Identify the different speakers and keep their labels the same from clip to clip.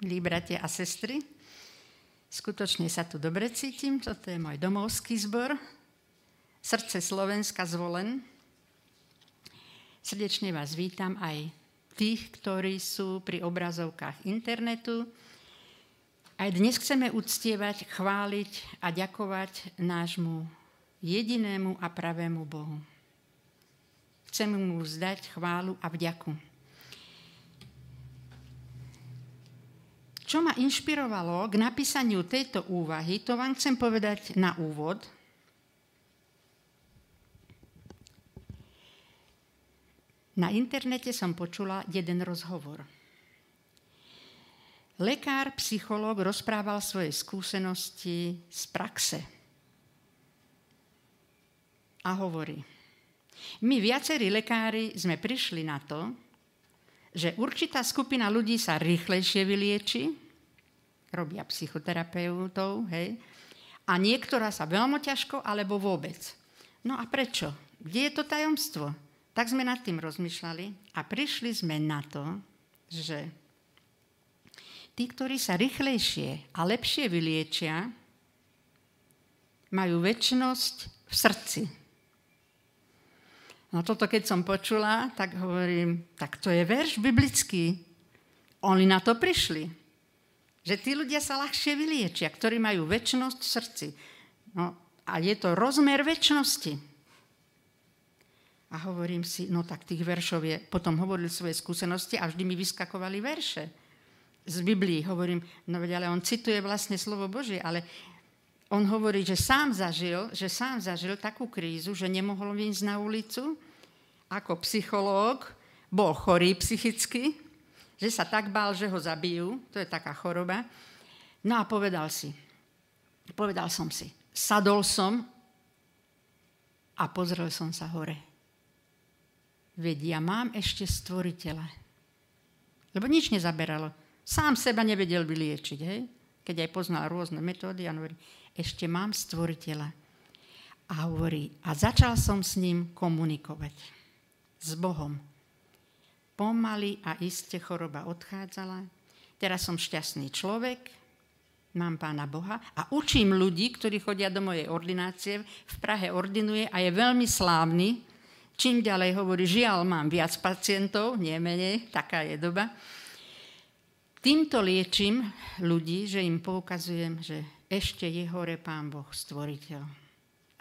Speaker 1: milí bratia a sestry. Skutočne sa tu dobre cítim, toto je môj domovský zbor. Srdce Slovenska zvolen. Srdečne vás vítam aj tých, ktorí sú pri obrazovkách internetu. Aj dnes chceme uctievať, chváliť a ďakovať nášmu jedinému a pravému Bohu. Chceme mu vzdať chválu a vďaku. Čo ma inšpirovalo k napísaniu tejto úvahy, to vám chcem povedať na úvod. Na internete som počula jeden rozhovor. Lekár, psychológ rozprával svoje skúsenosti z praxe. A hovorí, my viacerí lekári sme prišli na to, že určitá skupina ľudí sa rýchlejšie vylieči, robia psychoterapeutov, hej, a niektorá sa veľmi ťažko, alebo vôbec. No a prečo? Kde je to tajomstvo? Tak sme nad tým rozmýšľali a prišli sme na to, že tí, ktorí sa rýchlejšie a lepšie vyliečia, majú väčšnosť v srdci. No toto keď som počula, tak hovorím, tak to je verš biblický. Oni na to prišli. Že tí ľudia sa ľahšie vyliečia, ktorí majú väčšnosť v srdci. No, a je to rozmer väčšnosti. A hovorím si, no tak tých veršov je, potom hovorili svoje skúsenosti a vždy mi vyskakovali verše z Biblii. Hovorím, no veď ale on cituje vlastne slovo Božie, ale on hovorí, že sám zažil, že sám zažil takú krízu, že nemohol vyjsť na ulicu. Ako psychológ bol chorý psychicky, že sa tak bál, že ho zabijú. To je taká choroba. No a povedal si, povedal som si, sadol som a pozrel som sa hore. Veď ja mám ešte stvoriteľa. Lebo nič nezaberalo. Sám seba nevedel vyliečiť, hej? Keď aj poznal rôzne metódy, a hovorí, ešte mám stvoriteľa. A hovorí, a začal som s ním komunikovať. S Bohom. Pomaly a iste choroba odchádzala. Teraz som šťastný človek, mám pána Boha a učím ľudí, ktorí chodia do mojej ordinácie, v Prahe ordinuje a je veľmi slávny. Čím ďalej hovorí, žiaľ, mám viac pacientov, nie menej, taká je doba. Týmto liečím ľudí, že im poukazujem, že ešte je hore Pán Boh, stvoriteľ.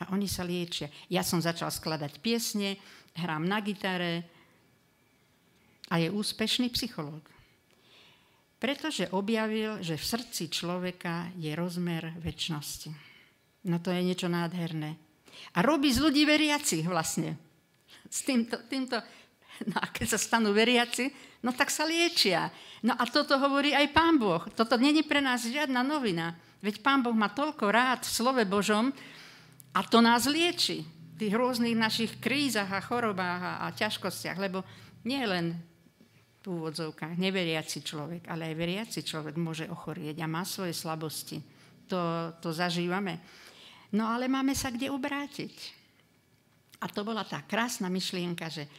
Speaker 1: A oni sa liečia. Ja som začal skladať piesne, hrám na gitare a je úspešný psychológ. Pretože objavil, že v srdci človeka je rozmer väčšnosti. No to je niečo nádherné. A robí z ľudí veriacich vlastne. S týmto, týmto no a keď sa stanú veriaci, no tak sa liečia. No a toto hovorí aj Pán Boh. Toto není pre nás žiadna novina. Veď Pán Boh má toľko rád v slove Božom a to nás lieči v tých rôznych našich krízach a chorobách a, a ťažkostiach, lebo nie len v úvodzovkách neveriaci človek, ale aj veriaci človek môže ochorieť a má svoje slabosti. To, to zažívame. No ale máme sa kde obrátiť. A to bola tá krásna myšlienka, že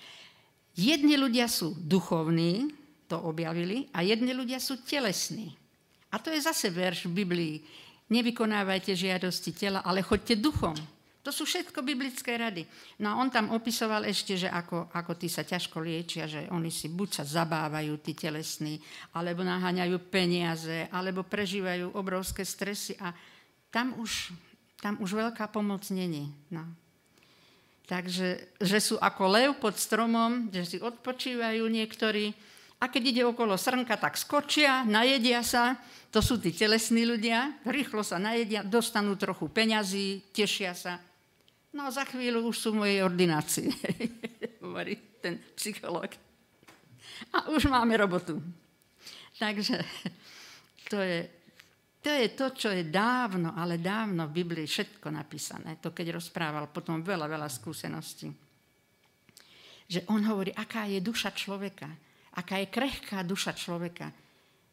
Speaker 1: jedni ľudia sú duchovní, to objavili, a jedni ľudia sú telesní. A to je zase verš v Biblii. Nevykonávajte žiadosti tela, ale choďte duchom. To sú všetko biblické rady. No a on tam opisoval ešte, že ako, ako tí sa ťažko liečia, že oni si buď sa zabávajú, tí telesní, alebo naháňajú peniaze, alebo prežívajú obrovské stresy a tam už, tam už veľká pomoc není. No. Takže, že sú ako lev pod stromom, že si odpočívajú niektorí, a keď ide okolo srnka, tak skočia, najedia sa, to sú tí telesní ľudia, rýchlo sa najedia, dostanú trochu peňazí, tešia sa. No a za chvíľu už sú v mojej ordinácii, hovorí ten psychológ. A už máme robotu. Takže to je, to je to, čo je dávno, ale dávno v Biblii všetko napísané. To keď rozprával potom veľa, veľa skúseností. Že on hovorí, aká je duša človeka aká je krehká duša človeka.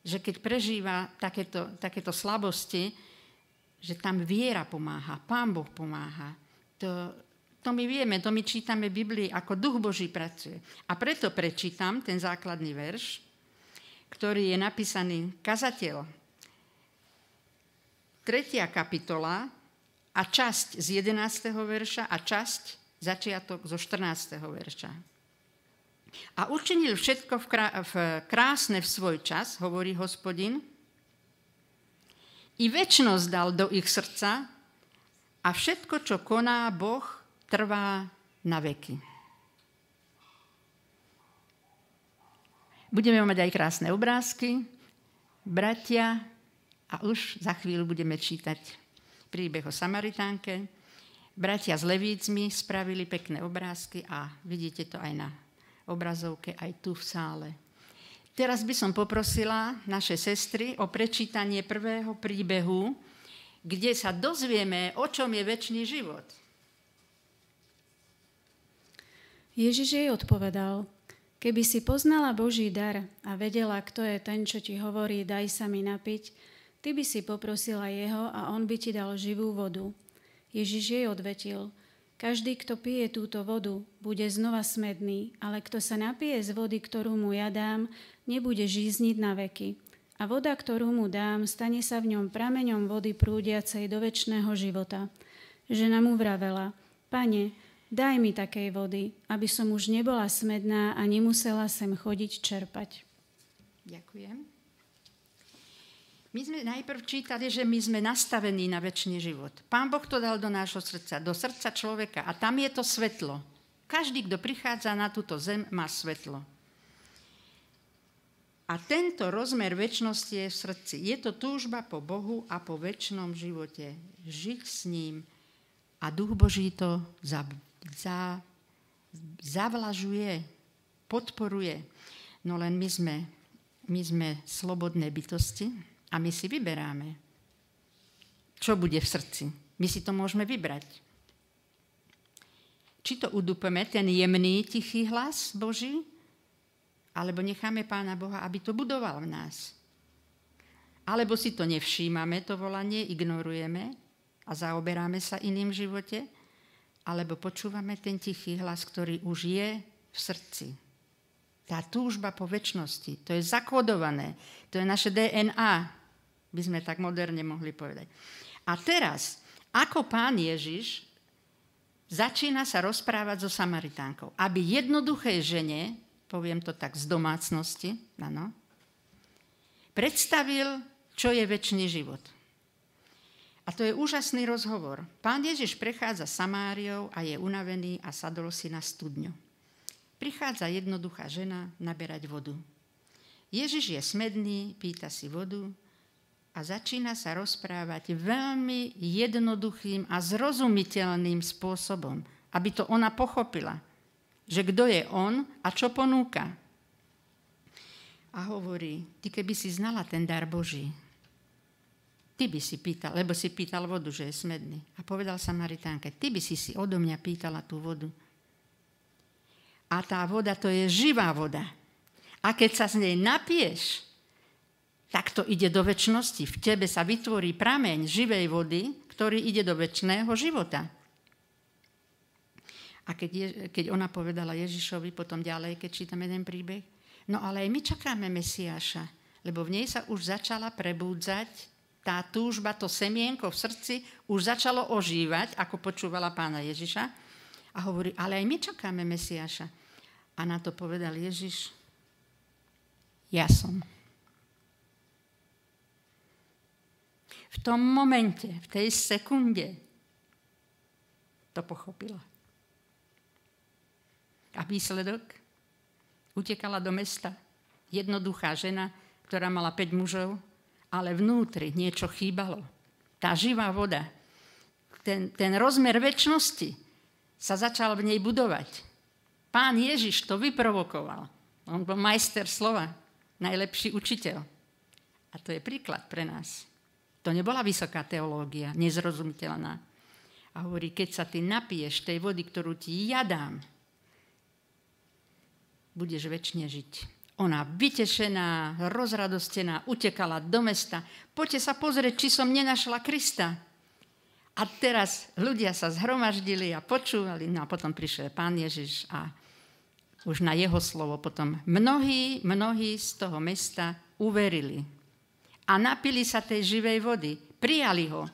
Speaker 1: Že keď prežíva takéto, takéto slabosti, že tam viera pomáha, Pán Boh pomáha. To, to my vieme, to my čítame v Biblii, ako duch Boží pracuje. A preto prečítam ten základný verš, ktorý je napísaný kazateľ. Tretia kapitola a časť z 11. verša a časť začiatok zo 14. verša. A učinil všetko v, krá- v krásne v svoj čas, hovorí hospodin, i väčnosť dal do ich srdca a všetko, čo koná Boh, trvá na veky. Budeme mať aj krásne obrázky, bratia, a už za chvíľu budeme čítať príbeh o Samaritánke. Bratia s Levícmi spravili pekné obrázky a vidíte to aj na obrazovke, aj tu v sále. Teraz by som poprosila naše sestry o prečítanie prvého príbehu, kde sa dozvieme, o čom je väčší život.
Speaker 2: Ježiš jej odpovedal, keby si poznala Boží dar a vedela, kto je ten, čo ti hovorí, daj sa mi napiť, ty by si poprosila jeho a on by ti dal živú vodu. Ježiš jej odvetil, každý, kto pije túto vodu, bude znova smedný, ale kto sa napije z vody, ktorú mu ja dám, nebude žízniť na veky. A voda, ktorú mu dám, stane sa v ňom prameňom vody prúdiacej do väčšného života. Žena mu vravela, pane, Daj mi takej vody, aby som už nebola smedná a nemusela sem chodiť čerpať.
Speaker 1: Ďakujem. My sme najprv čítali, že my sme nastavení na väčší život. Pán Boh to dal do nášho srdca, do srdca človeka a tam je to svetlo. Každý, kto prichádza na túto zem, má svetlo. A tento rozmer väčšnosti je v srdci. Je to túžba po Bohu a po väčšnom živote. Žiť s ním. A Duch Boží to za, zavlažuje, podporuje. No len my sme, my sme slobodné bytosti a my si vyberáme, čo bude v srdci. My si to môžeme vybrať. Či to udupeme, ten jemný, tichý hlas Boží, alebo necháme Pána Boha, aby to budoval v nás. Alebo si to nevšímame, to volanie, ignorujeme a zaoberáme sa iným živote, alebo počúvame ten tichý hlas, ktorý už je v srdci. Tá túžba po väčšnosti, to je zakodované, to je naše DNA, by sme tak moderne mohli povedať. A teraz, ako pán Ježiš začína sa rozprávať so Samaritánkou, aby jednoduché žene, poviem to tak z domácnosti, ano, predstavil, čo je väčší život. A to je úžasný rozhovor. Pán Ježiš prechádza Samáriou a je unavený a sadol si na studňu. Prichádza jednoduchá žena naberať vodu. Ježiš je smedný, pýta si vodu a začína sa rozprávať veľmi jednoduchým a zrozumiteľným spôsobom, aby to ona pochopila, že kto je on a čo ponúka. A hovorí, ty keby si znala ten dar Boží, ty by si pýtal, lebo si pýtal vodu, že je smedný. A povedal Samaritánke, ty by si si odo mňa pýtala tú vodu. A tá voda, to je živá voda. A keď sa z nej napieš, tak to ide do väčšnosti. V tebe sa vytvorí prameň živej vody, ktorý ide do väčšného života. A keď, je, keď ona povedala Ježišovi potom ďalej, keď čítam jeden príbeh, no ale aj my čakáme Mesiáša, lebo v nej sa už začala prebúdzať tá túžba, to semienko v srdci už začalo ožívať, ako počúvala pána Ježiša. A hovorí, ale aj my čakáme Mesiaša. A na to povedal Ježiš, ja som. V tom momente, v tej sekunde to pochopila. A výsledok? Utekala do mesta jednoduchá žena, ktorá mala 5 mužov, ale vnútri niečo chýbalo. Tá živá voda, ten, ten rozmer väčšnosti sa začal v nej budovať. Pán Ježiš to vyprovokoval. On bol majster slova, najlepší učiteľ. A to je príklad pre nás. To nebola vysoká teológia, nezrozumiteľná. A hovorí, keď sa ty napiješ tej vody, ktorú ti ja dám, budeš väčšine žiť. Ona vytešená, rozradostená, utekala do mesta. Poďte sa pozrieť, či som nenašla Krista. A teraz ľudia sa zhromaždili a počúvali. No a potom prišiel pán Ježiš a už na jeho slovo potom mnohí, mnohí z toho mesta uverili a napili sa tej živej vody. Prijali ho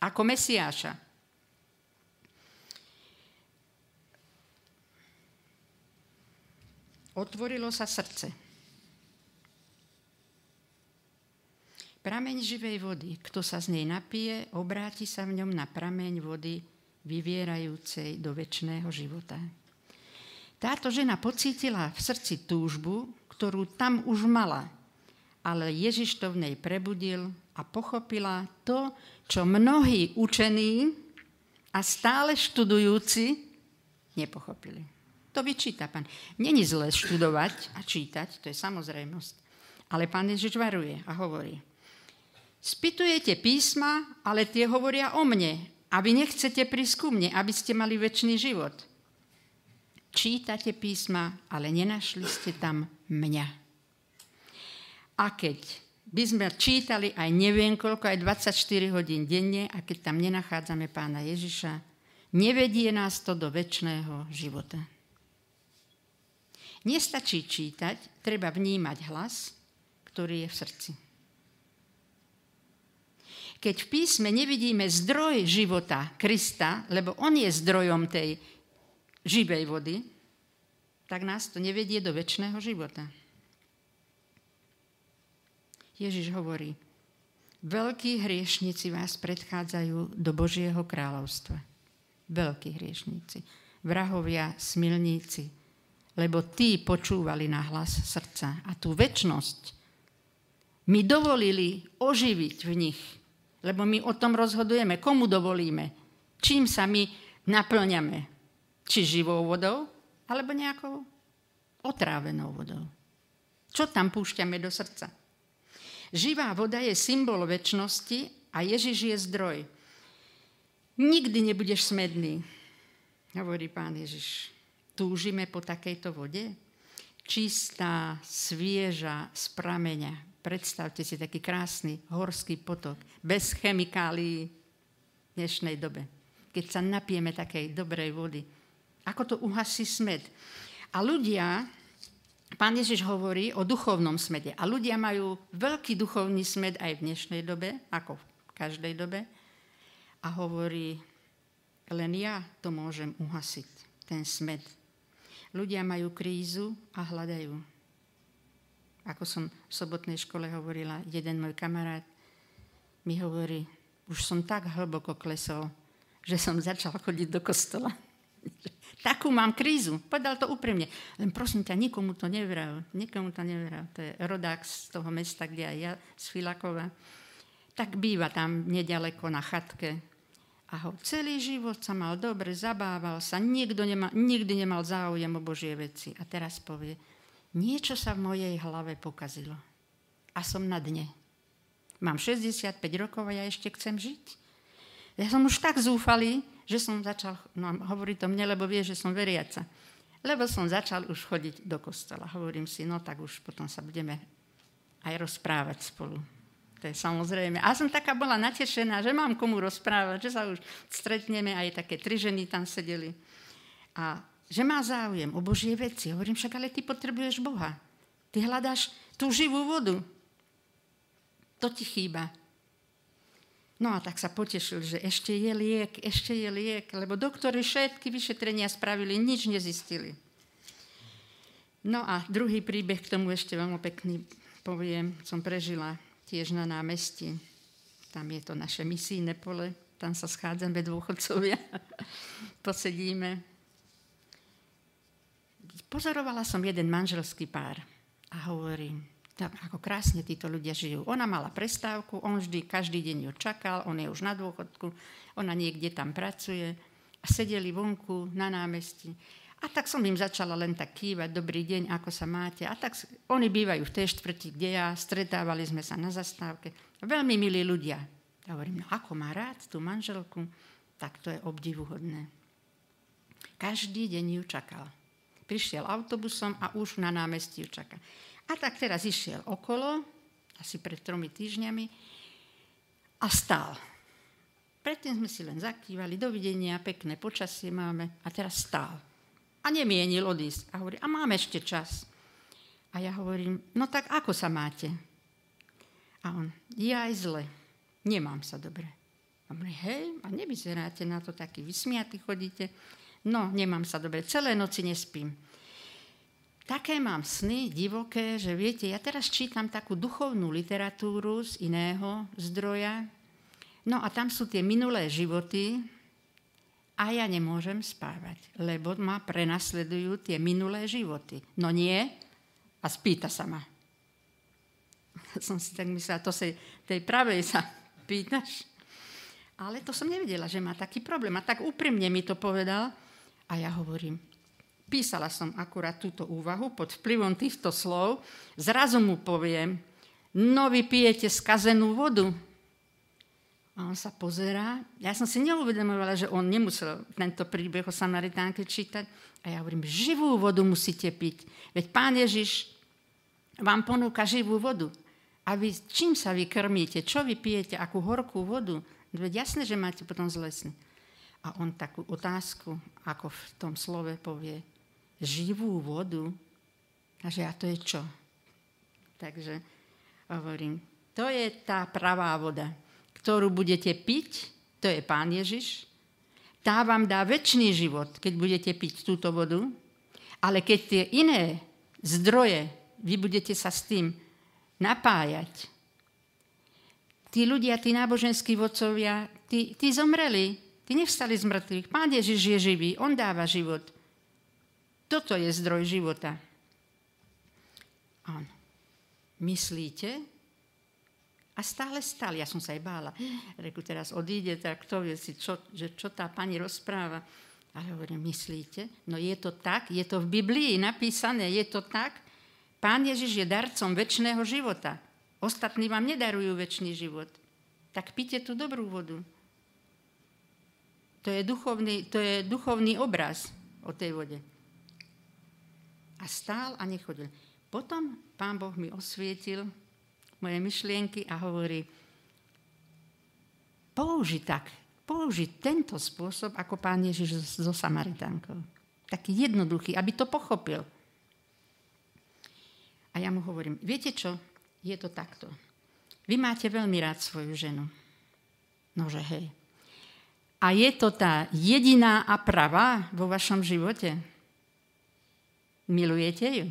Speaker 1: ako Mesiáša. Otvorilo sa srdce. Prameň živej vody, kto sa z nej napije, obráti sa v ňom na prameň vody vyvierajúcej do väčšného života. Táto žena pocítila v srdci túžbu, ktorú tam už mala, ale Ježiš to v nej prebudil a pochopila to, čo mnohí učení a stále študujúci nepochopili. To vyčíta pán. Není zlé študovať a čítať, to je samozrejmosť. Ale pán Ježiš varuje a hovorí, Spytujete písma, ale tie hovoria o mne. A vy nechcete prísť ku mne, aby ste mali väčší život. Čítate písma, ale nenašli ste tam mňa. A keď by sme čítali aj neviem koľko, aj 24 hodín denne, a keď tam nenachádzame pána Ježiša, nevedie nás to do väčšného života. Nestačí čítať, treba vnímať hlas, ktorý je v srdci. Keď v písme nevidíme zdroj života Krista, lebo on je zdrojom tej živej vody, tak nás to nevedie do väčšného života. Ježiš hovorí, veľkí hriešnici vás predchádzajú do Božieho kráľovstva. Veľkí hriešnici, vrahovia, smilníci, lebo tí počúvali na hlas srdca a tú väčnosť mi dovolili oživiť v nich lebo my o tom rozhodujeme, komu dovolíme, čím sa my naplňame. Či živou vodou, alebo nejakou otrávenou vodou. Čo tam púšťame do srdca? Živá voda je symbol väčšnosti a Ježiš je zdroj. Nikdy nebudeš smedný, hovorí pán Ježiš. Túžime po takejto vode? Čistá, svieža, z prameňa, Predstavte si taký krásny horský potok, bez chemikálií v dnešnej dobe. Keď sa napijeme takej dobrej vody. Ako to uhasí smed. A ľudia, pán Ježiš hovorí o duchovnom smede. A ľudia majú veľký duchovný smed aj v dnešnej dobe, ako v každej dobe. A hovorí, len ja to môžem uhasiť, ten smed. Ľudia majú krízu a hľadajú ako som v sobotnej škole hovorila, jeden môj kamarát mi hovorí, už som tak hlboko klesol, že som začal chodiť do kostola. Takú mám krízu. Povedal to úprimne. Len prosím ťa, nikomu to nevral. Nikomu to nevral. To je rodák z toho mesta, kde aj ja, z Filakova. Tak býva tam nedaleko na chatke. A ho celý život sa mal dobre, zabával sa, nikto nemal, nikdy nemal záujem o Božie veci. A teraz povie, niečo sa v mojej hlave pokazilo. A som na dne. Mám 65 rokov a ja ešte chcem žiť. Ja som už tak zúfalý, že som začal, no hovorí to mne, lebo vie, že som veriaca. Lebo som začal už chodiť do kostola. Hovorím si, no tak už potom sa budeme aj rozprávať spolu. To je samozrejme. A som taká bola natešená, že mám komu rozprávať, že sa už stretneme, aj také tri ženy tam sedeli. A že má záujem o Božie veci. Hovorím však, ale ty potrebuješ Boha. Ty hľadáš tú živú vodu. To ti chýba. No a tak sa potešil, že ešte je liek, ešte je liek, lebo doktori všetky vyšetrenia spravili, nič nezistili. No a druhý príbeh k tomu ešte veľmi pekný poviem, som prežila tiež na námestí. Tam je to naše misijné pole, tam sa schádzame dôchodcovia, posedíme pozorovala som jeden manželský pár a hovorím, ako krásne títo ľudia žijú. Ona mala prestávku, on vždy, každý deň ju čakal, on je už na dôchodku, ona niekde tam pracuje a sedeli vonku na námestí. A tak som im začala len tak kývať, dobrý deň, ako sa máte. A tak oni bývajú v tej štvrti, kde ja, stretávali sme sa na zastávke. Veľmi milí ľudia. Ja hovorím, no ako má rád tú manželku, tak to je obdivuhodné. Každý deň ju čakal prišiel autobusom a už na námestí čaká. A tak teraz išiel okolo, asi pred tromi týždňami, a stál. Predtým sme si len zakývali, dovidenia, pekné počasie máme, a teraz stál. A nemienil odísť. A hovorí, a máme ešte čas. A ja hovorím, no tak ako sa máte? A on, ja aj zle, nemám sa dobre. A hovorí, hej, a nevyzeráte na to taký vysmiatý, chodíte. No, nemám sa dobre, celé noci nespím. Také mám sny divoké, že viete, ja teraz čítam takú duchovnú literatúru z iného zdroja, no a tam sú tie minulé životy a ja nemôžem spávať, lebo ma prenasledujú tie minulé životy. No nie, a spýta sa ma. Som si tak myslela, to sa tej pravej sa pýtaš. Ale to som nevedela, že má taký problém. A tak úprimne mi to povedal. A ja hovorím, písala som akurát túto úvahu pod vplyvom týchto slov, zrazu mu poviem, no vy pijete skazenú vodu. A on sa pozerá. Ja som si neuvedomovala, že on nemusel tento príbeh o Samaritánke čítať. A ja hovorím, živú vodu musíte piť. Veď pán Ježiš vám ponúka živú vodu. A vy čím sa vy krmíte? Čo vy pijete? Akú horkú vodu? Veď jasné, že máte potom zlesný. A on takú otázku, ako v tom slove povie, živú vodu. A že a to je čo? Takže hovorím, to je tá pravá voda, ktorú budete piť, to je Pán Ježiš. Tá vám dá väčší život, keď budete piť túto vodu, ale keď tie iné zdroje, vy budete sa s tým napájať. Tí ľudia, tí náboženskí vodcovia, tí, tí zomreli, tí nevstali z mŕtvych. Pán Ježiš je živý, on dáva život. Toto je zdroj života. Áno. Myslíte? A stále stále. Ja som sa aj bála. Reku, teraz odíde, tak kto vie si, čo, že čo tá pani rozpráva. Ale hovorím, myslíte? No je to tak, je to v Biblii napísané, je to tak. Pán Ježiš je darcom väčšného života. Ostatní vám nedarujú väčší život. Tak píte tú dobrú vodu. To je duchovný, to je duchovný obraz o tej vode a stál a nechodil. Potom pán Boh mi osvietil moje myšlienky a hovorí, použi tak, použi tento spôsob, ako pán Ježiš so Samaritánkou. Taký jednoduchý, aby to pochopil. A ja mu hovorím, viete čo, je to takto. Vy máte veľmi rád svoju ženu. Nože hej. A je to tá jediná a pravá vo vašom živote? Milujete ju?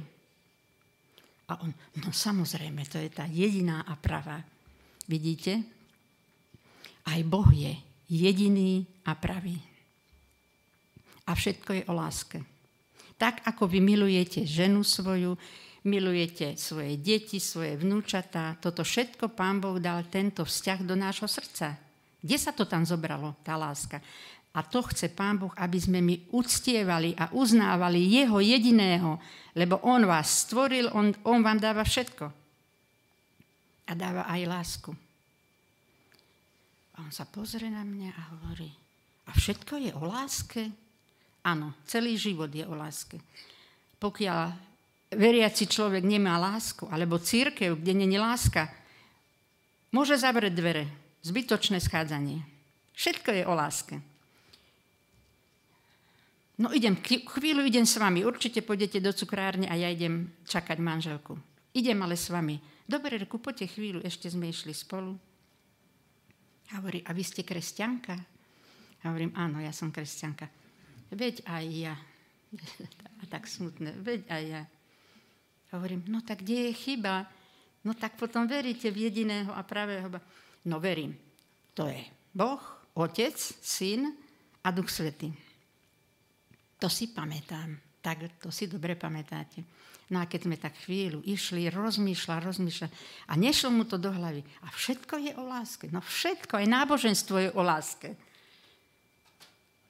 Speaker 1: A on, no samozrejme, to je tá jediná a pravá. Vidíte? Aj Boh je jediný a pravý. A všetko je o láske. Tak, ako vy milujete ženu svoju, milujete svoje deti, svoje vnúčatá, toto všetko Pán Boh dal tento vzťah do nášho srdca. Kde sa to tam zobralo, tá láska? A to chce Pán Boh, aby sme my uctievali a uznávali Jeho jediného, lebo On vás stvoril, On, on vám dáva všetko. A dáva aj lásku. A on sa pozrie na mňa a hovorí, a všetko je o láske? Áno, celý život je o láske. Pokiaľ veriaci človek nemá lásku, alebo církev, kde není láska, môže zavrieť dvere. Zbytočné schádzanie. Všetko je o láske. No idem, chvíľu idem s vami, určite pôjdete do cukrárne a ja idem čakať manželku. Idem ale s vami. Dobre, reku, poďte chvíľu, ešte sme išli spolu. A hovorí, a vy ste kresťanka? A hovorím, áno, ja som kresťanka. Veď aj ja. A tak smutné, veď aj ja. A hovorím, no tak kde je chyba? No tak potom veríte v jediného a pravého. No verím. To je Boh, Otec, Syn a Duch Svetý. To si pamätám. Tak to si dobre pamätáte. No a keď sme tak chvíľu išli, rozmýšľa, rozmýšľa a nešlo mu to do hlavy. A všetko je o láske. No všetko, aj náboženstvo je o láske.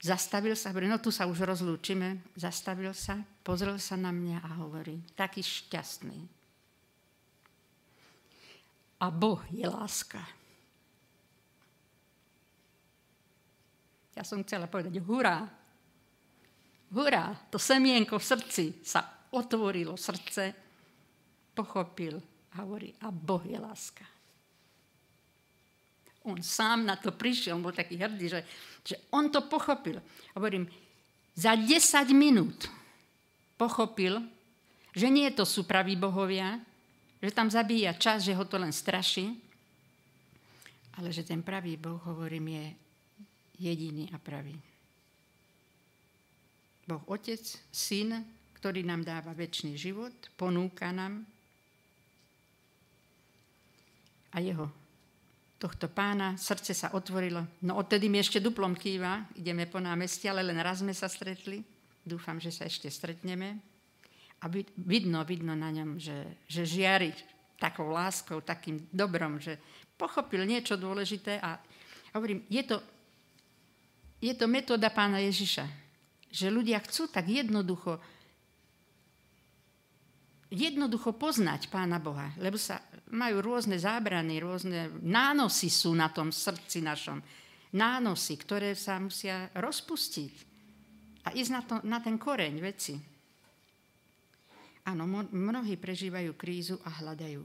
Speaker 1: Zastavil sa, no tu sa už rozlúčime. Zastavil sa, pozrel sa na mňa a hovorí, taký šťastný. A Boh je láska. Ja som chcela povedať, hurá, hurá, to semienko v srdci sa otvorilo srdce, pochopil a hovorí, a Boh je láska. On sám na to prišiel, on bol taký hrdý, že, že on to pochopil. Hovorím, za 10 minút pochopil, že nie to sú praví bohovia, že tam zabíja čas, že ho to len straší, Ale že ten pravý Boh, hovorím, je jediný a pravý. Boh Otec, Syn, ktorý nám dáva väčší život, ponúka nám a jeho tohto pána srdce sa otvorilo. No odtedy mi ešte duplom kýva, ideme po námestí, ale len raz sme sa stretli. Dúfam, že sa ešte stretneme. A vidno, vidno na ňom, že, že žiari takou láskou, takým dobrom, že pochopil niečo dôležité a hovorím, je to, je to metóda pána Ježiša, že ľudia chcú tak jednoducho jednoducho poznať Pána Boha, lebo sa majú rôzne zábrany, rôzne nánosy sú na tom srdci našom. Nánosy, ktoré sa musia rozpustiť a ísť na, to, na ten koreň veci. Áno, mnohí prežívajú krízu a hľadajú.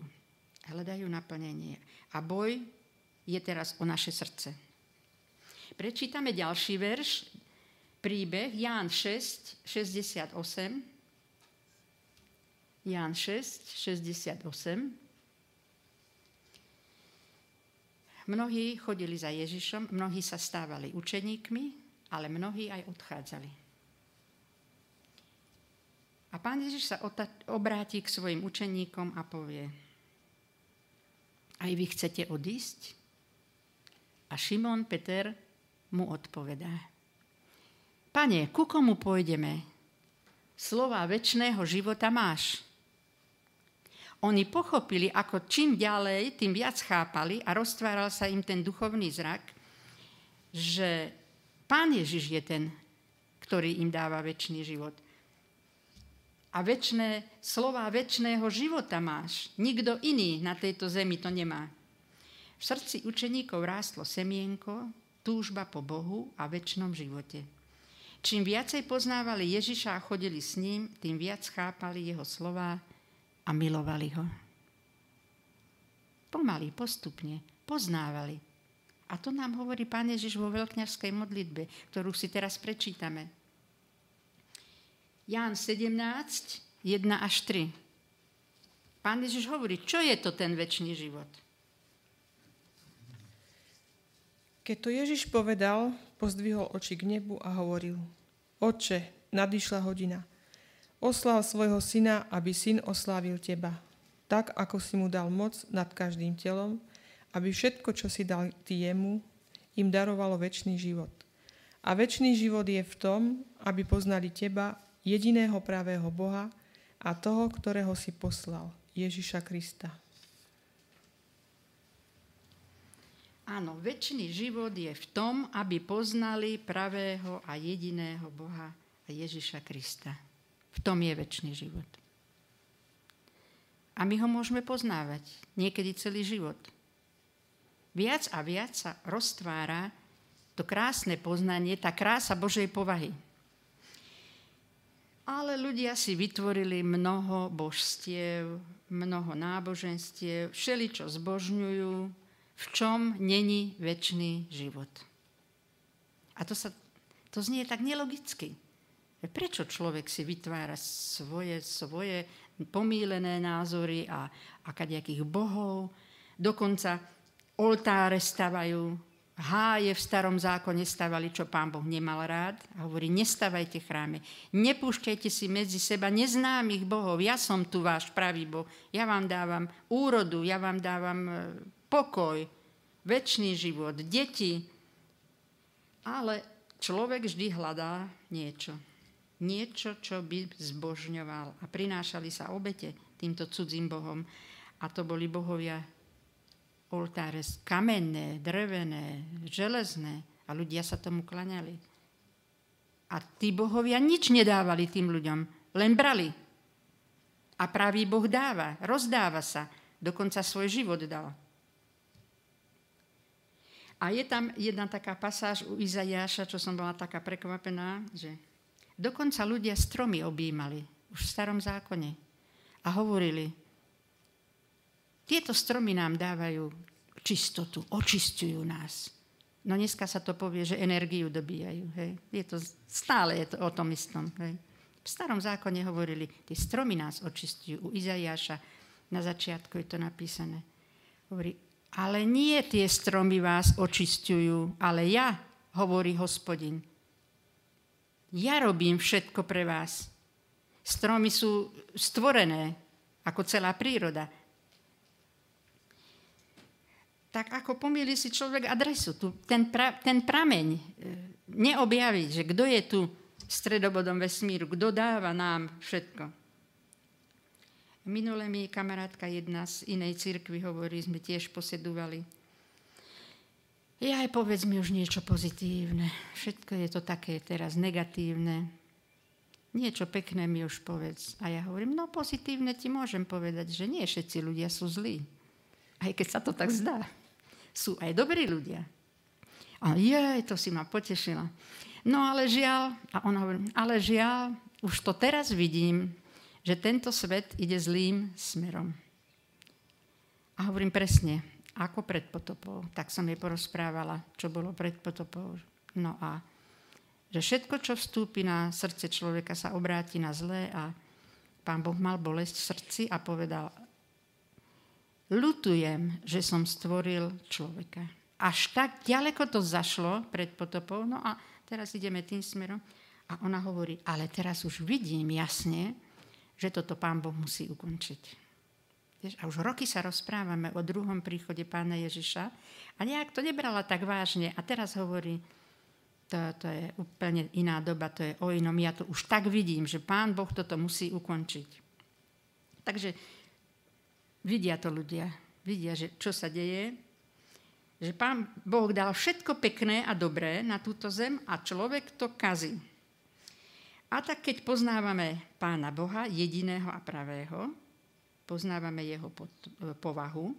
Speaker 1: Hľadajú naplnenie. A boj je teraz o naše srdce. Prečítame ďalší verš, príbeh Ján 6, 68. Ján 6, 68. Mnohí chodili za Ježišom, mnohí sa stávali učeníkmi, ale mnohí aj odchádzali. A pán Ježiš sa obráti k svojim učeníkom a povie, aj vy chcete odísť? A Šimon Peter mu odpovedá, Pane, ku komu pôjdeme? Slova väčšného života máš. Oni pochopili, ako čím ďalej, tým viac chápali a roztváral sa im ten duchovný zrak, že Pán Ježiš je ten, ktorý im dáva väčší život. A väčšie, slova väčšného života máš. Nikto iný na tejto zemi to nemá. V srdci učeníkov rástlo semienko, túžba po Bohu a väčšnom živote. Čím viacej poznávali Ježiša a chodili s ním, tým viac chápali jeho slova a milovali ho. Pomaly, postupne, poznávali. A to nám hovorí Pán Ježiš vo veľkňažskej modlitbe, ktorú si teraz prečítame. Ján 17, 1 až 3. Pán Ježiš hovorí, čo je to ten väčší život?
Speaker 3: Keď to Ježiš povedal, pozdvihol oči k nebu a hovoril, Oče, nadišla hodina – Oslav svojho syna, aby syn oslávil teba, tak ako si mu dal moc nad každým telom, aby všetko, čo si dal ty jemu, im darovalo väčší život. A väčší život je v tom, aby poznali teba, jediného pravého Boha a toho, ktorého si poslal, Ježiša Krista.
Speaker 1: Áno, väčší život je v tom, aby poznali pravého a jediného Boha a Ježiša Krista. V tom je väčší život. A my ho môžeme poznávať niekedy celý život. Viac a viac sa roztvára to krásne poznanie, tá krása Božej povahy. Ale ľudia si vytvorili mnoho božstiev, mnoho náboženstiev, všeli, čo zbožňujú, v čom není väčší život. A to, sa, to znie tak nelogicky. Prečo človek si vytvára svoje, svoje pomílené názory a, a kadejakých bohov, dokonca oltáre stavajú, háje v starom zákone stavali, čo pán Boh nemal rád. A hovorí, nestavajte chráme, nepúšťajte si medzi seba neznámych bohov, ja som tu váš pravý Boh, ja vám dávam úrodu, ja vám dávam e, pokoj, väčší život, deti. Ale človek vždy hľadá niečo niečo, čo by zbožňoval. A prinášali sa obete týmto cudzím bohom. A to boli bohovia oltáre kamenné, drevené, železné. A ľudia sa tomu klaňali. A tí bohovia nič nedávali tým ľuďom, len brali. A pravý Boh dáva, rozdáva sa, dokonca svoj život dal. A je tam jedna taká pasáž u Izajáša, čo som bola taká prekvapená, že Dokonca ľudia stromy objímali, už v starom zákone. A hovorili, tieto stromy nám dávajú čistotu, očistujú nás. No dneska sa to povie, že energiu dobíjajú. Hej. Je to, stále je to o tom istom. Hej. V starom zákone hovorili, tie stromy nás očistujú. U Izajáša na začiatku je to napísané. Hovorí, Ale nie tie stromy vás očistujú, ale ja, hovorí hospodin. Ja robím všetko pre vás. Stromy sú stvorené ako celá príroda. Tak ako pomýli si človek adresu, tu, ten, pra, ten prameň, e, neobjaviť, že kto je tu stredobodom vesmíru, kto dáva nám všetko. Minule mi kamarátka jedna z inej cirkvi hovorí, sme tiež posedúvali. Ja aj povedz mi už niečo pozitívne. Všetko je to také teraz negatívne. Niečo pekné mi už povedz. A ja hovorím, no pozitívne ti môžem povedať, že nie všetci ľudia sú zlí. Aj keď sa to tak zdá. Sú aj dobrí ľudia. A jej, to si ma potešila. No ale žiaľ, a ona hovorí, ale žiaľ, už to teraz vidím, že tento svet ide zlým smerom. A hovorím presne, ako pred potopou. Tak som jej porozprávala, čo bolo pred potopou. No a že všetko, čo vstúpi na srdce človeka, sa obráti na zlé a pán Boh mal bolesť v srdci a povedal, lutujem, že som stvoril človeka. Až tak ďaleko to zašlo pred potopou, no a teraz ideme tým smerom. A ona hovorí, ale teraz už vidím jasne, že toto pán Boh musí ukončiť. A už roky sa rozprávame o druhom príchode pána Ježiša a nejak to nebrala tak vážne. A teraz hovorí, to, to je úplne iná doba, to je o inom. Ja to už tak vidím, že pán Boh toto musí ukončiť. Takže vidia to ľudia. Vidia, že čo sa deje. Že pán Boh dal všetko pekné a dobré na túto zem a človek to kazí. A tak keď poznávame Pána Boha, jediného a pravého, poznávame jeho povahu,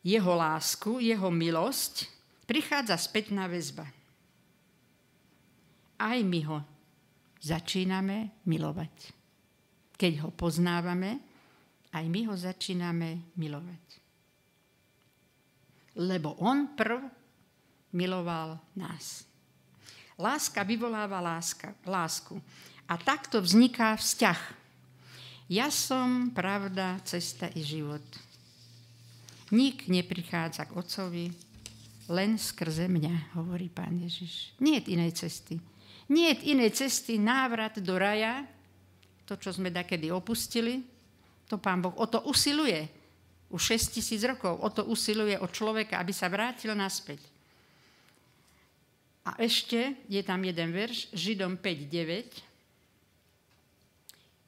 Speaker 1: jeho lásku, jeho milosť, prichádza spätná väzba. Aj my ho začíname milovať. Keď ho poznávame, aj my ho začíname milovať. Lebo on prv miloval nás. Láska vyvoláva láska, lásku. A takto vzniká vzťah. Ja som pravda, cesta i život. Nik neprichádza k Otcovi, len skrze mňa, hovorí pán Ježiš. Nie je inej cesty. Nie je inej cesty návrat do raja, to, čo sme dakedy opustili, to pán Boh o to usiluje. Už 6 tisíc rokov o to usiluje od človeka, aby sa vrátil naspäť. A ešte je tam jeden verš, Židom 5.9.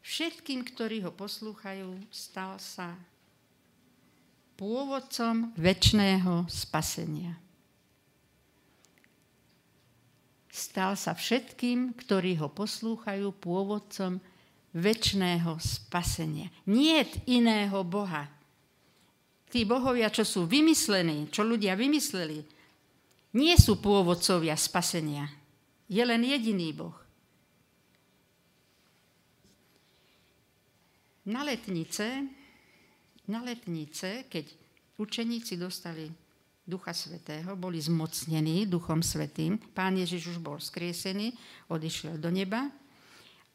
Speaker 1: Všetkým, ktorí ho poslúchajú, stal sa pôvodcom väčšného spasenia. Stal sa všetkým, ktorí ho poslúchajú, pôvodcom väčšného spasenia. Nie iného Boha. Tí bohovia, čo sú vymyslení, čo ľudia vymysleli, nie sú pôvodcovia spasenia. Je len jediný Boh. Na letnice, na letnice, keď učeníci dostali Ducha Svetého, boli zmocnení Duchom Svetým, pán Ježiš už bol skriesený, odišiel do neba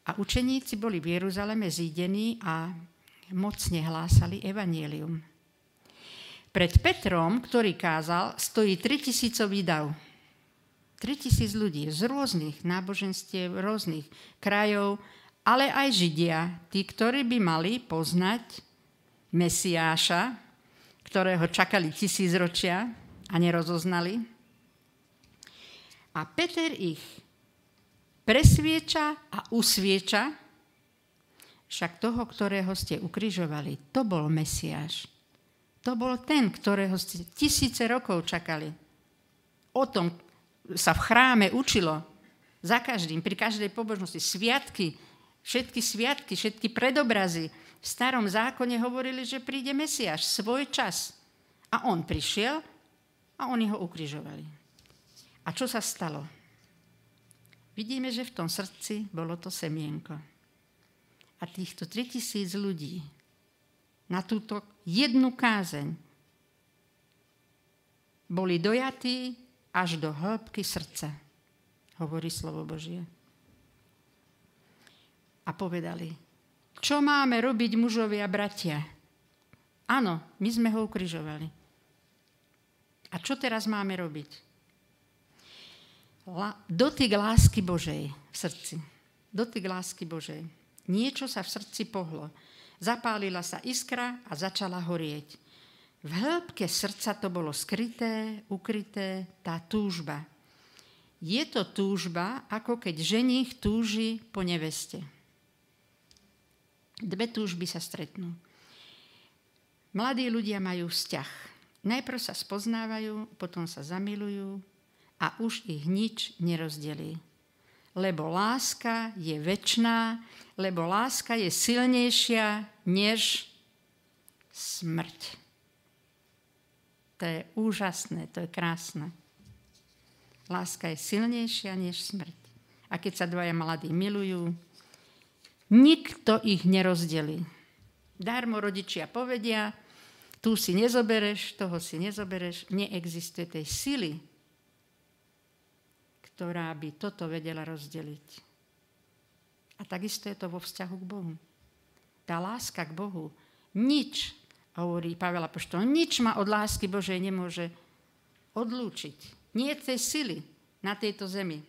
Speaker 1: a učeníci boli v Jeruzaleme zídení a mocne hlásali evanielium. Pred Petrom, ktorý kázal, stojí 3000 dav. 3000 ľudí z rôznych náboženstiev, rôznych krajov, ale aj Židia, tí, ktorí by mali poznať Mesiáša, ktorého čakali tisícročia a nerozoznali. A Peter ich presvieča a usvieča, však toho, ktorého ste ukrižovali, to bol Mesiáš. To bol ten, ktorého ste tisíce rokov čakali. O tom sa v chráme učilo za každým, pri každej pobožnosti. Sviatky, všetky sviatky, všetky predobrazy v starom zákone hovorili, že príde Mesiáš, svoj čas. A on prišiel a oni ho ukrižovali. A čo sa stalo? Vidíme, že v tom srdci bolo to semienko. A týchto 3000 ľudí na túto jednu kázeň boli dojatí až do hĺbky srdca, hovorí slovo Božie. A povedali, čo máme robiť mužovia bratia? Áno, my sme ho ukrižovali. A čo teraz máme robiť? La, dotyk lásky Božej v srdci. Dotyk lásky Božej. Niečo sa v srdci pohlo. Zapálila sa iskra a začala horieť. V hĺbke srdca to bolo skryté, ukryté, tá túžba. Je to túžba, ako keď ženich túži po neveste. Dve túžby sa stretnú. Mladí ľudia majú vzťah. Najprv sa spoznávajú, potom sa zamilujú a už ich nič nerozdelí. Lebo láska je väčná, lebo láska je silnejšia než smrť. To je úžasné, to je krásne. Láska je silnejšia než smrť. A keď sa dvaja mladí milujú, nikto ich nerozdelí. Darmo rodičia povedia, tu si nezobereš, toho si nezobereš, neexistuje tej sily, ktorá by toto vedela rozdeliť. A takisto je to vo vzťahu k Bohu. Tá láska k Bohu, nič hovorí Pavel Apoštol, nič ma od lásky Božej nemôže odlúčiť. Nie tej sily na tejto zemi.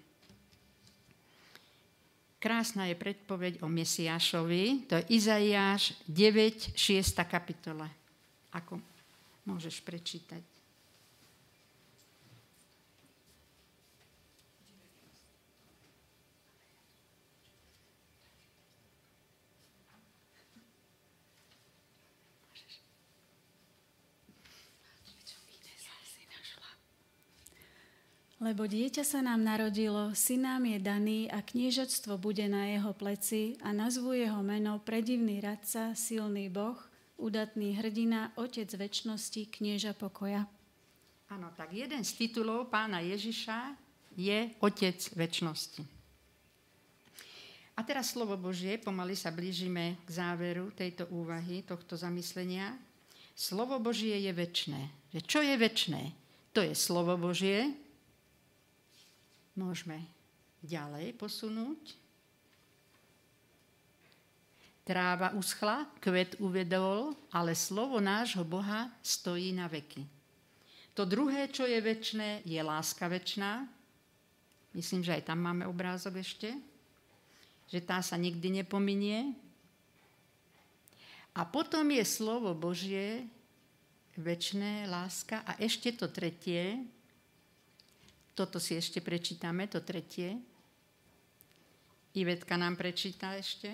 Speaker 1: Krásna je predpoveď o Mesiášovi, to je Izaiáš 9, 6. kapitola. Ako môžeš prečítať?
Speaker 2: Lebo dieťa sa nám narodilo, syn nám je daný a kniežatstvo bude na jeho pleci a nazvú jeho meno predivný radca, silný boh, udatný hrdina, otec väčšnosti, knieža pokoja.
Speaker 1: Áno, tak jeden z titulov pána Ježiša je otec väčšnosti. A teraz slovo Božie, pomaly sa blížime k záveru tejto úvahy, tohto zamyslenia. Slovo Božie je väčšné. Čo je väčšné? To je slovo Božie, Môžeme ďalej posunúť. Tráva uschla, kvet uvedol, ale slovo nášho Boha stojí na veky. To druhé, čo je väčšné, je láska väčšná. Myslím, že aj tam máme obrázok ešte. Že tá sa nikdy nepominie. A potom je slovo Božie, väčšné, láska. A ešte to tretie, toto si ešte prečítame, to tretie. Ivetka nám prečíta ešte.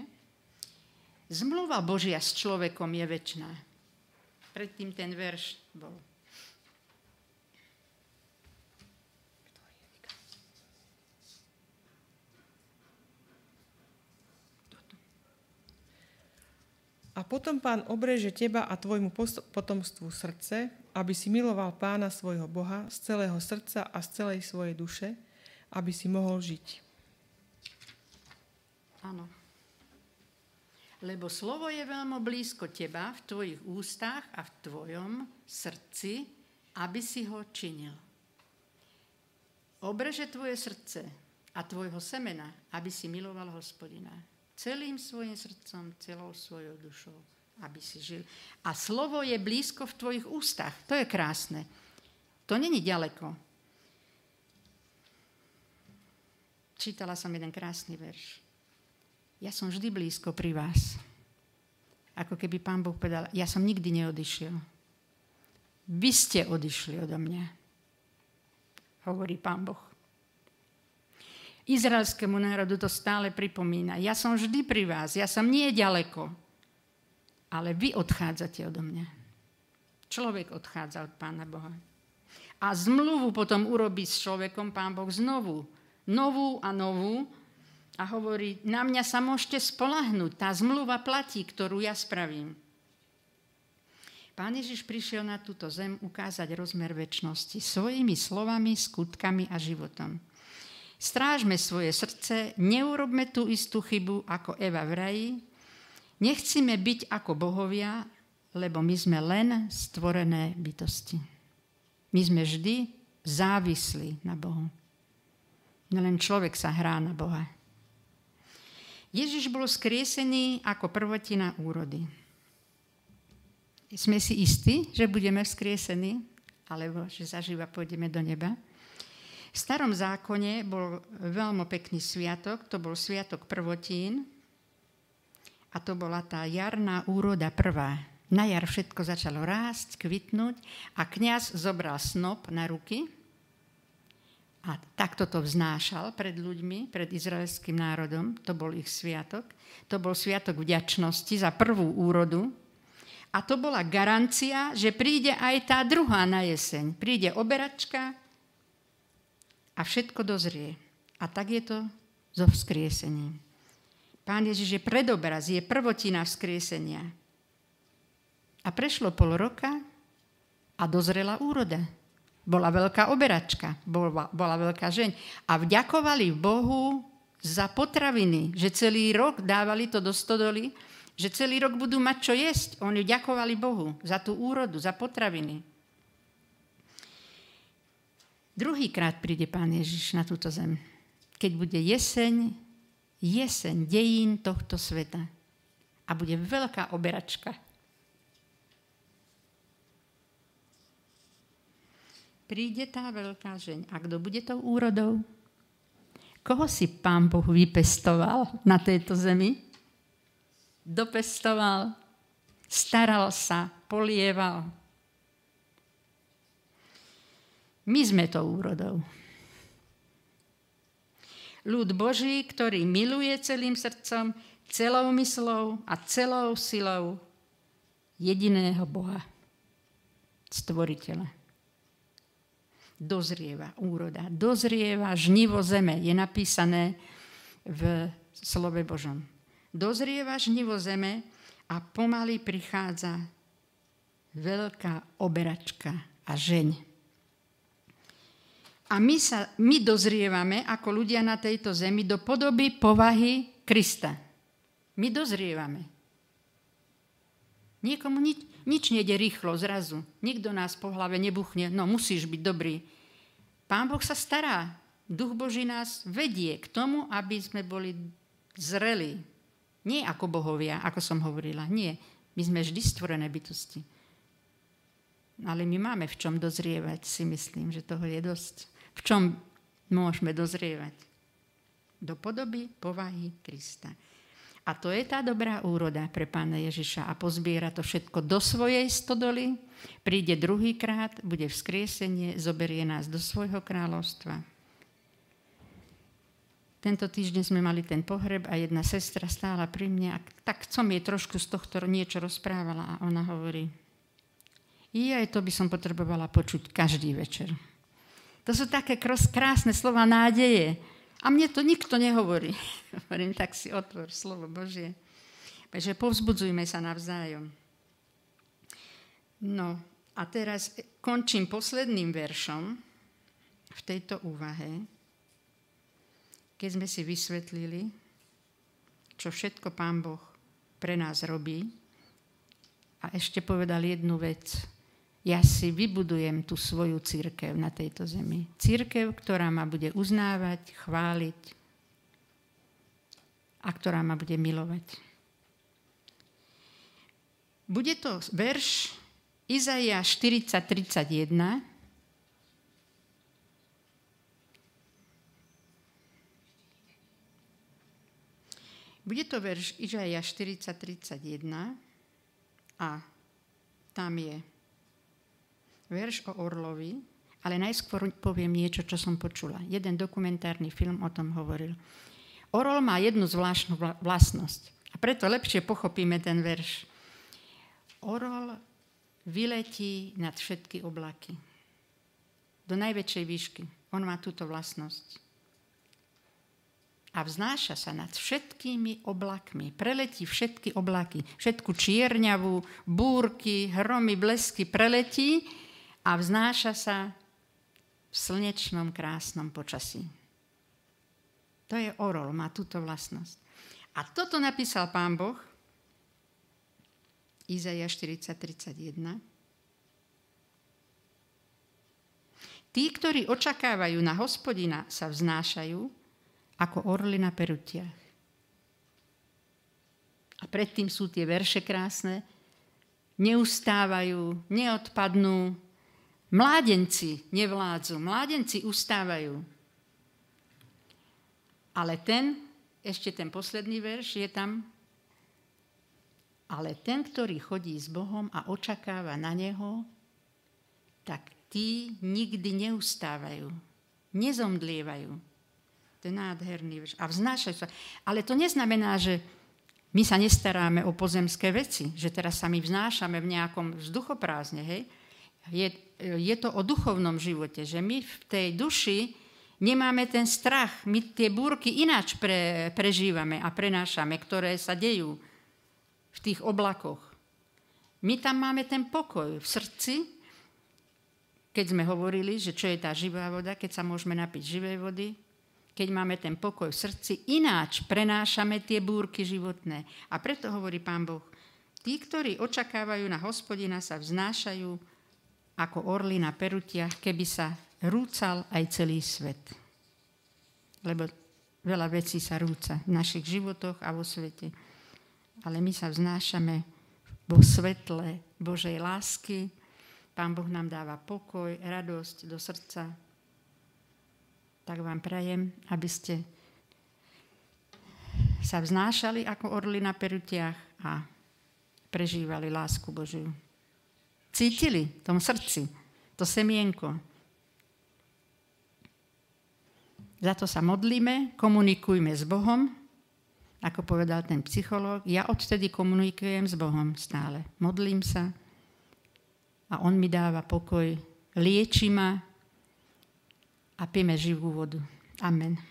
Speaker 1: Zmluva Božia s človekom je väčšiná. Predtým ten verš bol.
Speaker 3: A potom pán obreže teba a tvojmu potomstvu srdce aby si miloval pána svojho Boha z celého srdca a z celej svojej duše, aby si mohol žiť.
Speaker 1: Áno. Lebo slovo je veľmi blízko teba, v tvojich ústach a v tvojom srdci, aby si ho činil. Obreže tvoje srdce a tvojho semena, aby si miloval hospodina. Celým svojim srdcom, celou svojou dušou aby si žil. A slovo je blízko v tvojich ústach. To je krásne. To není ďaleko. Čítala som jeden krásny verš. Ja som vždy blízko pri vás. Ako keby pán Boh povedal, ja som nikdy neodišiel. Vy ste odišli odo mňa. Hovorí pán Boh. Izraelskému národu to stále pripomína. Ja som vždy pri vás, ja som nie ďaleko ale vy odchádzate odo mňa. Človek odchádza od Pána Boha. A zmluvu potom urobí s človekom Pán Boh znovu. Novú a novú. A hovorí, na mňa sa môžete spolahnúť. Tá zmluva platí, ktorú ja spravím. Pán Ježiš prišiel na túto zem ukázať rozmer väčšnosti svojimi slovami, skutkami a životom. Strážme svoje srdce, neurobme tú istú chybu ako Eva v raji, Nechcíme byť ako bohovia, lebo my sme len stvorené bytosti. My sme vždy závislí na Bohu. Len človek sa hrá na Boha. Ježiš bol skriesený ako prvotina úrody. Sme si istí, že budeme vzkriesení? alebo že zaživa pôjdeme do neba. V starom zákone bol veľmi pekný sviatok, to bol sviatok prvotín a to bola tá jarná úroda prvá. Na jar všetko začalo rásť, kvitnúť a kňaz zobral snop na ruky a takto to vznášal pred ľuďmi, pred izraelským národom. To bol ich sviatok. To bol sviatok vďačnosti za prvú úrodu. A to bola garancia, že príde aj tá druhá na jeseň. Príde oberačka a všetko dozrie. A tak je to so vzkriesením. Pán Ježiš je predobraz, je prvotina vzkriesenia. A prešlo pol roka a dozrela úroda. Bola veľká oberačka, bola, bola veľká žeň. A vďakovali Bohu za potraviny, že celý rok dávali to do stodoly, že celý rok budú mať čo jesť. Oni vďakovali Bohu za tú úrodu, za potraviny. Druhýkrát príde Pán Ježiš na túto zem, keď bude jeseň, jeseň dejín tohto sveta. A bude veľká oberačka. Príde tá veľká žeň. A kto bude tou úrodou? Koho si Pán Boh vypestoval na tejto zemi? Dopestoval, staral sa, polieval, My sme to úrodou. Ľud Boží, ktorý miluje celým srdcom, celou myslou a celou silou jediného Boha, stvoriteľa. Dozrieva úroda, dozrieva žnivo zeme, je napísané v slove Božom. Dozrieva žnivo zeme a pomaly prichádza veľká oberačka a žeň a my, sa, my dozrievame ako ľudia na tejto zemi do podoby povahy Krista. My dozrievame. Niekomu nič, nič nejde rýchlo, zrazu. Nikto nás po hlave nebuchne, no musíš byť dobrý. Pán Boh sa stará. Duch Boží nás vedie k tomu, aby sme boli zreli. Nie ako bohovia, ako som hovorila. Nie. My sme vždy stvorené bytosti. Ale my máme v čom dozrievať, si myslím, že toho je dosť v čom môžeme dozrievať? Do podoby povahy Krista. A to je tá dobrá úroda pre pána Ježiša a pozbiera to všetko do svojej stodoly, príde druhýkrát, bude vzkriesenie, zoberie nás do svojho kráľovstva. Tento týždeň sme mali ten pohreb a jedna sestra stála pri mne a tak som jej trošku z tohto niečo rozprávala a ona hovorí, aj to by som potrebovala počuť každý večer. To sú také krásne slova nádeje. A mne to nikto nehovorí. Hovorím, tak si otvor slovo Božie. Takže povzbudzujme sa navzájom. No a teraz končím posledným veršom v tejto úvahe, keď sme si vysvetlili, čo všetko Pán Boh pre nás robí. A ešte povedal jednu vec ja si vybudujem tú svoju církev na tejto zemi. Církev, ktorá ma bude uznávať, chváliť a ktorá ma bude milovať. Bude to verš Izaia 40.31. Bude to verš Izaia 40.31 a tam je verš o orlovi, ale najskôr poviem niečo, čo som počula. Jeden dokumentárny film o tom hovoril. Orol má jednu zvláštnu vlastnosť a preto lepšie pochopíme ten verš. Orol vyletí nad všetky oblaky. Do najväčšej výšky. On má túto vlastnosť. A vznáša sa nad všetkými oblakmi. Preletí všetky oblaky. Všetku čierňavú, búrky, hromy, blesky preletí a vznáša sa v slnečnom krásnom počasí. To je orol, má túto vlastnosť. A toto napísal pán Boh, Izaja 40.31. Tí, ktorí očakávajú na hospodina, sa vznášajú ako orly na perutiach. A predtým sú tie verše krásne. Neustávajú, neodpadnú, Mládenci nevládzu, mládenci ustávajú. Ale ten, ešte ten posledný verš je tam, ale ten, ktorý chodí s Bohom a očakáva na Neho, tak tí nikdy neustávajú, nezomdlievajú. To je nádherný verš. A vznášajú sa. Ale to neznamená, že my sa nestaráme o pozemské veci, že teraz sa my vznášame v nejakom vzduchoprázdne, hej? Je, je to o duchovnom živote, že my v tej duši nemáme ten strach, my tie búrky ináč pre, prežívame a prenášame, ktoré sa dejú v tých oblakoch. My tam máme ten pokoj v srdci, keď sme hovorili, že čo je tá živá voda, keď sa môžeme napiť živej vody, keď máme ten pokoj v srdci, ináč prenášame tie búrky životné. A preto hovorí pán Boh, tí, ktorí očakávajú na hospodina, sa vznášajú ako orly na perutiach, keby sa rúcal aj celý svet. Lebo veľa vecí sa rúca v našich životoch a vo svete. Ale my sa vznášame vo svetle Božej lásky. Pán Boh nám dáva pokoj, radosť do srdca, tak vám prajem, aby ste sa vznášali ako orly na perutiach a prežívali lásku Božiu. Cítili v tom srdci to semienko. Za to sa modlíme, komunikujme s Bohom, ako povedal ten psychológ. Ja odtedy komunikujem s Bohom stále. Modlím sa a On mi dáva pokoj, lieči ma, a pijeme živú vodu. Amen.